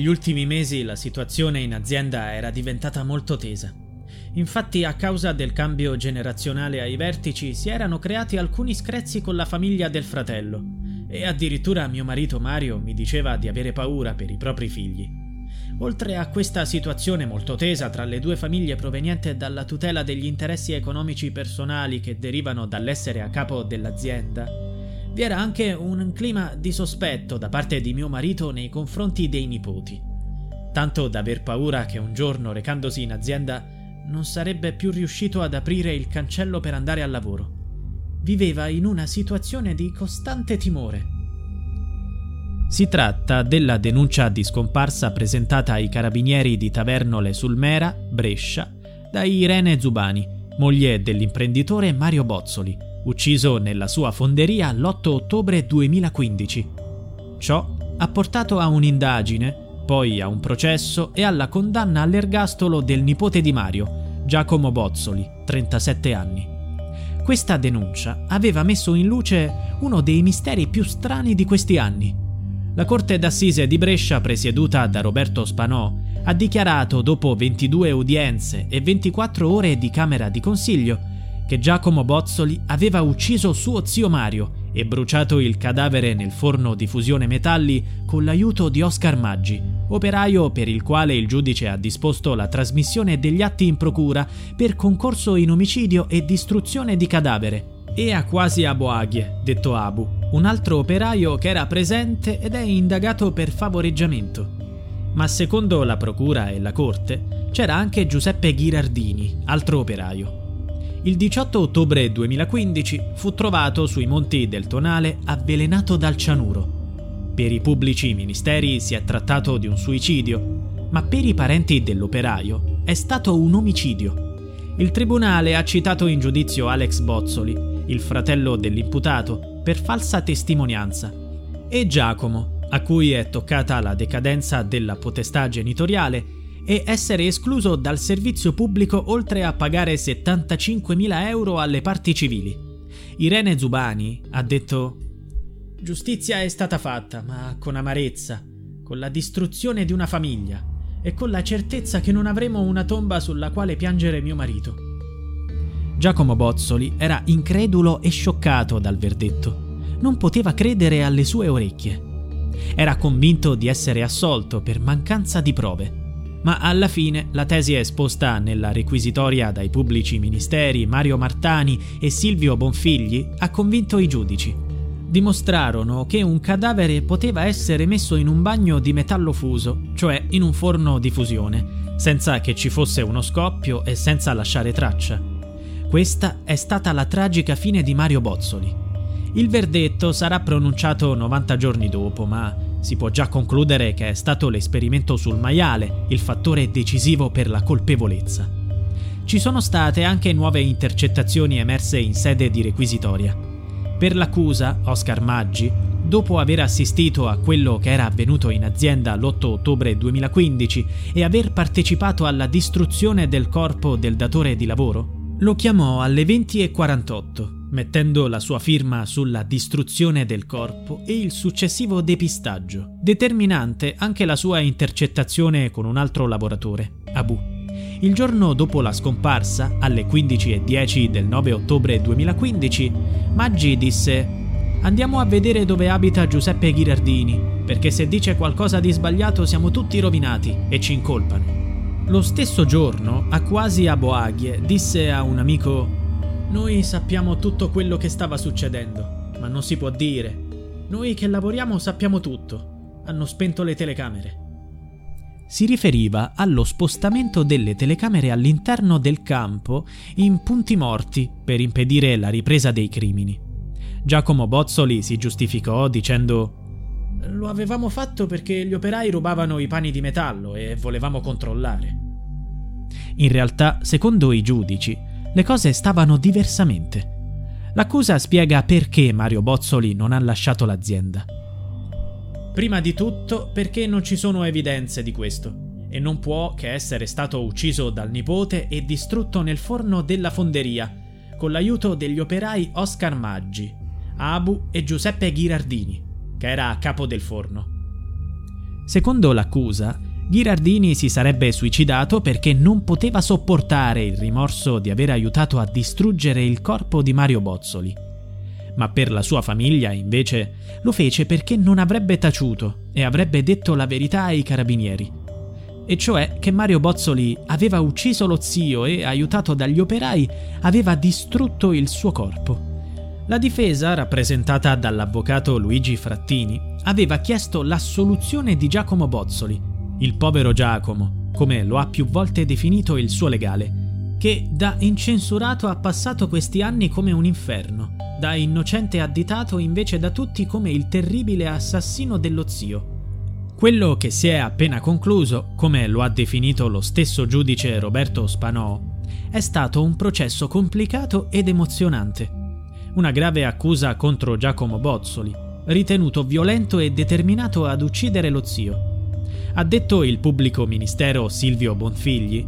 Negli ultimi mesi la situazione in azienda era diventata molto tesa. Infatti, a causa del cambio generazionale ai vertici, si erano creati alcuni screzi con la famiglia del fratello. E addirittura mio marito Mario mi diceva di avere paura per i propri figli. Oltre a questa situazione molto tesa tra le due famiglie proveniente dalla tutela degli interessi economici personali che derivano dall'essere a capo dell'azienda, vi era anche un clima di sospetto da parte di mio marito nei confronti dei nipoti. Tanto da aver paura che un giorno, recandosi in azienda, non sarebbe più riuscito ad aprire il cancello per andare al lavoro. Viveva in una situazione di costante timore. Si tratta della denuncia di scomparsa presentata ai carabinieri di Tavernole sul Mera, Brescia, da Irene Zubani, moglie dell'imprenditore Mario Bozzoli, ucciso nella sua fonderia l'8 ottobre 2015. Ciò ha portato a un'indagine, poi a un processo e alla condanna all'ergastolo del nipote di Mario, Giacomo Bozzoli, 37 anni. Questa denuncia aveva messo in luce uno dei misteri più strani di questi anni. La Corte d'Assise di Brescia, presieduta da Roberto Spanò, ha dichiarato dopo 22 udienze e 24 ore di Camera di Consiglio che Giacomo Bozzoli aveva ucciso suo zio Mario e bruciato il cadavere nel forno di fusione metalli con l'aiuto di Oscar Maggi, operaio per il quale il giudice ha disposto la trasmissione degli atti in procura per concorso in omicidio e distruzione di cadavere, e a quasi Abu Aghie, detto Abu, un altro operaio che era presente ed è indagato per favoreggiamento. Ma secondo la procura e la corte c'era anche Giuseppe Ghirardini, altro operaio. Il 18 ottobre 2015 fu trovato sui monti del Tonale avvelenato dal cianuro. Per i pubblici ministeri si è trattato di un suicidio, ma per i parenti dell'operaio è stato un omicidio. Il tribunale ha citato in giudizio Alex Bozzoli, il fratello dell'imputato, per falsa testimonianza, e Giacomo, a cui è toccata la decadenza della potestà genitoriale e essere escluso dal servizio pubblico oltre a pagare 75.000 euro alle parti civili. Irene Zubani ha detto Giustizia è stata fatta, ma con amarezza, con la distruzione di una famiglia e con la certezza che non avremo una tomba sulla quale piangere mio marito. Giacomo Bozzoli era incredulo e scioccato dal verdetto. Non poteva credere alle sue orecchie. Era convinto di essere assolto per mancanza di prove ma alla fine la tesi esposta nella requisitoria dai pubblici ministeri Mario Martani e Silvio Bonfigli ha convinto i giudici. Dimostrarono che un cadavere poteva essere messo in un bagno di metallo fuso, cioè in un forno di fusione, senza che ci fosse uno scoppio e senza lasciare traccia. Questa è stata la tragica fine di Mario Bozzoli. Il verdetto sarà pronunciato 90 giorni dopo, ma si può già concludere che è stato l'esperimento sul maiale il fattore decisivo per la colpevolezza. Ci sono state anche nuove intercettazioni emerse in sede di requisitoria. Per l'accusa, Oscar Maggi, dopo aver assistito a quello che era avvenuto in azienda l'8 ottobre 2015 e aver partecipato alla distruzione del corpo del datore di lavoro, lo chiamò alle 20.48 mettendo la sua firma sulla distruzione del corpo e il successivo depistaggio, determinante anche la sua intercettazione con un altro lavoratore, Abu. Il giorno dopo la scomparsa, alle 15.10 del 9 ottobre 2015, Maggi disse Andiamo a vedere dove abita Giuseppe Ghirardini, perché se dice qualcosa di sbagliato siamo tutti rovinati e ci incolpano. Lo stesso giorno, a quasi a Boaglie, disse a un amico: Noi sappiamo tutto quello che stava succedendo, ma non si può dire. Noi che lavoriamo sappiamo tutto. Hanno spento le telecamere. Si riferiva allo spostamento delle telecamere all'interno del campo in punti morti per impedire la ripresa dei crimini. Giacomo Bozzoli si giustificò dicendo lo avevamo fatto perché gli operai rubavano i pani di metallo e volevamo controllare. In realtà, secondo i giudici, le cose stavano diversamente. L'accusa spiega perché Mario Bozzoli non ha lasciato l'azienda. Prima di tutto perché non ci sono evidenze di questo e non può che essere stato ucciso dal nipote e distrutto nel forno della fonderia con l'aiuto degli operai Oscar Maggi, Abu e Giuseppe Ghirardini che era a capo del forno. Secondo l'accusa, Ghirardini si sarebbe suicidato perché non poteva sopportare il rimorso di aver aiutato a distruggere il corpo di Mario Bozzoli. Ma per la sua famiglia, invece, lo fece perché non avrebbe taciuto e avrebbe detto la verità ai carabinieri. E cioè che Mario Bozzoli aveva ucciso lo zio e, aiutato dagli operai, aveva distrutto il suo corpo. La difesa, rappresentata dall'avvocato Luigi Frattini, aveva chiesto l'assoluzione di Giacomo Bozzoli, il povero Giacomo, come lo ha più volte definito il suo legale, che da incensurato ha passato questi anni come un inferno, da innocente additato invece da tutti come il terribile assassino dello zio. Quello che si è appena concluso, come lo ha definito lo stesso giudice Roberto Spanò, è stato un processo complicato ed emozionante una grave accusa contro Giacomo Bozzoli, ritenuto violento e determinato ad uccidere lo zio. Ha detto il pubblico ministero Silvio Bonfigli.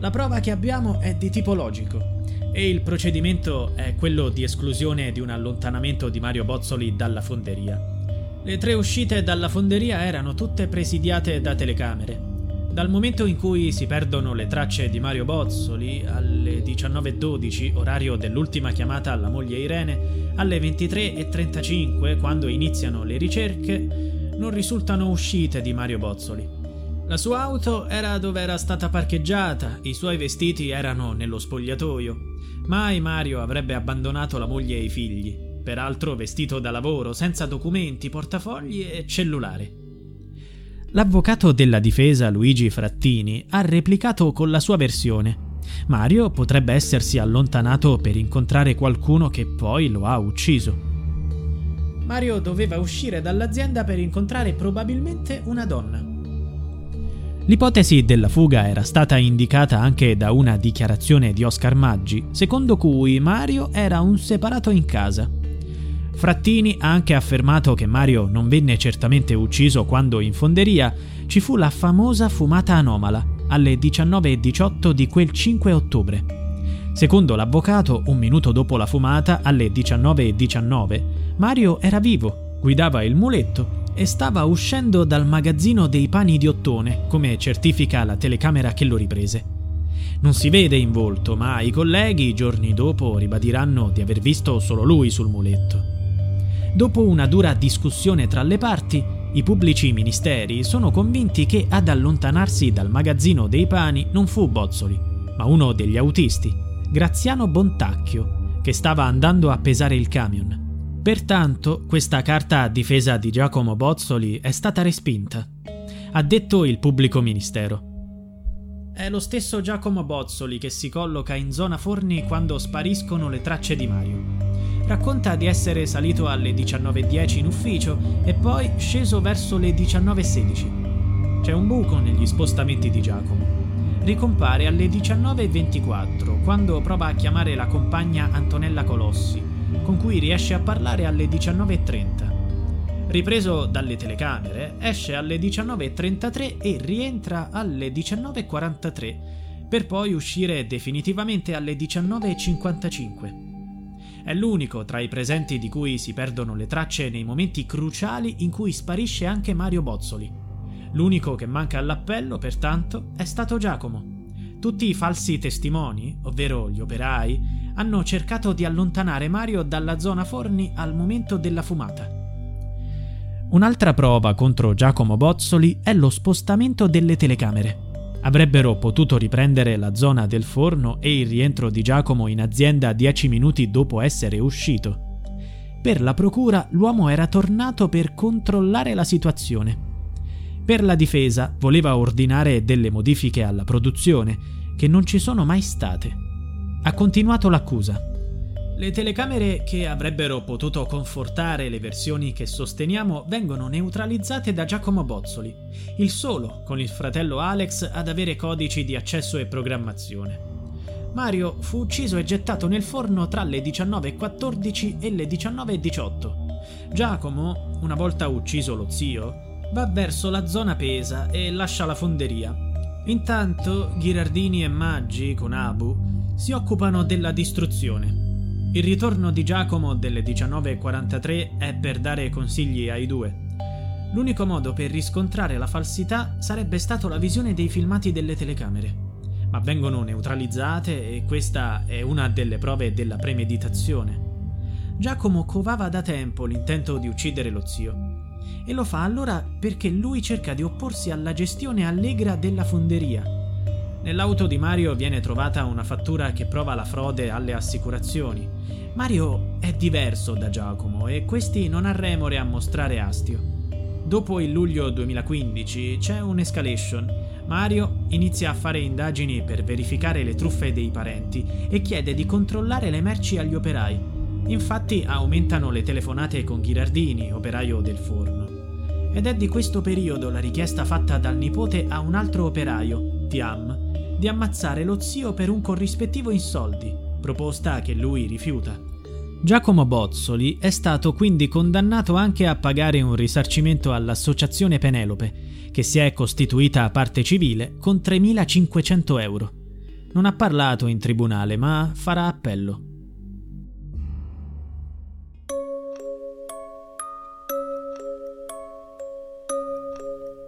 La prova che abbiamo è di tipo logico e il procedimento è quello di esclusione di un allontanamento di Mario Bozzoli dalla fonderia. Le tre uscite dalla fonderia erano tutte presidiate da telecamere dal momento in cui si perdono le tracce di Mario Bozzoli alle 19.12, orario dell'ultima chiamata alla moglie Irene, alle 23.35, quando iniziano le ricerche, non risultano uscite di Mario Bozzoli. La sua auto era dove era stata parcheggiata, i suoi vestiti erano nello spogliatoio. Mai Mario avrebbe abbandonato la moglie e i figli, peraltro vestito da lavoro, senza documenti, portafogli e cellulare. L'avvocato della difesa Luigi Frattini ha replicato con la sua versione. Mario potrebbe essersi allontanato per incontrare qualcuno che poi lo ha ucciso. Mario doveva uscire dall'azienda per incontrare probabilmente una donna. L'ipotesi della fuga era stata indicata anche da una dichiarazione di Oscar Maggi, secondo cui Mario era un separato in casa. Frattini ha anche affermato che Mario non venne certamente ucciso quando in fonderia ci fu la famosa fumata anomala alle 19.18 di quel 5 ottobre. Secondo l'avvocato, un minuto dopo la fumata, alle 19.19, Mario era vivo, guidava il muletto e stava uscendo dal magazzino dei pani di ottone, come certifica la telecamera che lo riprese. Non si vede in volto, ma i colleghi giorni dopo ribadiranno di aver visto solo lui sul muletto. Dopo una dura discussione tra le parti, i pubblici ministeri sono convinti che ad allontanarsi dal magazzino dei pani non fu Bozzoli, ma uno degli autisti, Graziano Bontacchio, che stava andando a pesare il camion. Pertanto, questa carta a difesa di Giacomo Bozzoli è stata respinta. Ha detto il pubblico ministero. È lo stesso Giacomo Bozzoli che si colloca in zona forni quando spariscono le tracce di Mario. Racconta di essere salito alle 19.10 in ufficio e poi sceso verso le 19.16. C'è un buco negli spostamenti di Giacomo. Ricompare alle 19.24 quando prova a chiamare la compagna Antonella Colossi, con cui riesce a parlare alle 19.30. Ripreso dalle telecamere, esce alle 19.33 e rientra alle 19.43, per poi uscire definitivamente alle 19.55. È l'unico tra i presenti di cui si perdono le tracce nei momenti cruciali in cui sparisce anche Mario Bozzoli. L'unico che manca all'appello, pertanto, è stato Giacomo. Tutti i falsi testimoni, ovvero gli operai, hanno cercato di allontanare Mario dalla zona forni al momento della fumata. Un'altra prova contro Giacomo Bozzoli è lo spostamento delle telecamere. Avrebbero potuto riprendere la zona del forno e il rientro di Giacomo in azienda dieci minuti dopo essere uscito. Per la procura l'uomo era tornato per controllare la situazione. Per la difesa voleva ordinare delle modifiche alla produzione, che non ci sono mai state. Ha continuato l'accusa. Le telecamere che avrebbero potuto confortare le versioni che sosteniamo vengono neutralizzate da Giacomo Bozzoli, il solo, con il fratello Alex, ad avere codici di accesso e programmazione. Mario fu ucciso e gettato nel forno tra le 19.14 e le 19.18. Giacomo, una volta ucciso lo zio, va verso la zona Pesa e lascia la fonderia. Intanto Ghirardini e Maggi, con Abu, si occupano della distruzione. Il ritorno di Giacomo delle 19.43 è per dare consigli ai due. L'unico modo per riscontrare la falsità sarebbe stato la visione dei filmati delle telecamere, ma vengono neutralizzate e questa è una delle prove della premeditazione. Giacomo covava da tempo l'intento di uccidere lo zio e lo fa allora perché lui cerca di opporsi alla gestione allegra della fonderia Nell'auto di Mario viene trovata una fattura che prova la frode alle assicurazioni. Mario è diverso da Giacomo e questi non ha remore a mostrare astio. Dopo il luglio 2015 c'è un'escalation. Mario inizia a fare indagini per verificare le truffe dei parenti e chiede di controllare le merci agli operai. Infatti aumentano le telefonate con Ghirardini, operaio del forno. Ed è di questo periodo la richiesta fatta dal nipote a un altro operaio, Tiam, di ammazzare lo zio per un corrispettivo in soldi, proposta che lui rifiuta. Giacomo Bozzoli è stato quindi condannato anche a pagare un risarcimento all'associazione Penelope, che si è costituita a parte civile con 3.500 euro. Non ha parlato in tribunale, ma farà appello.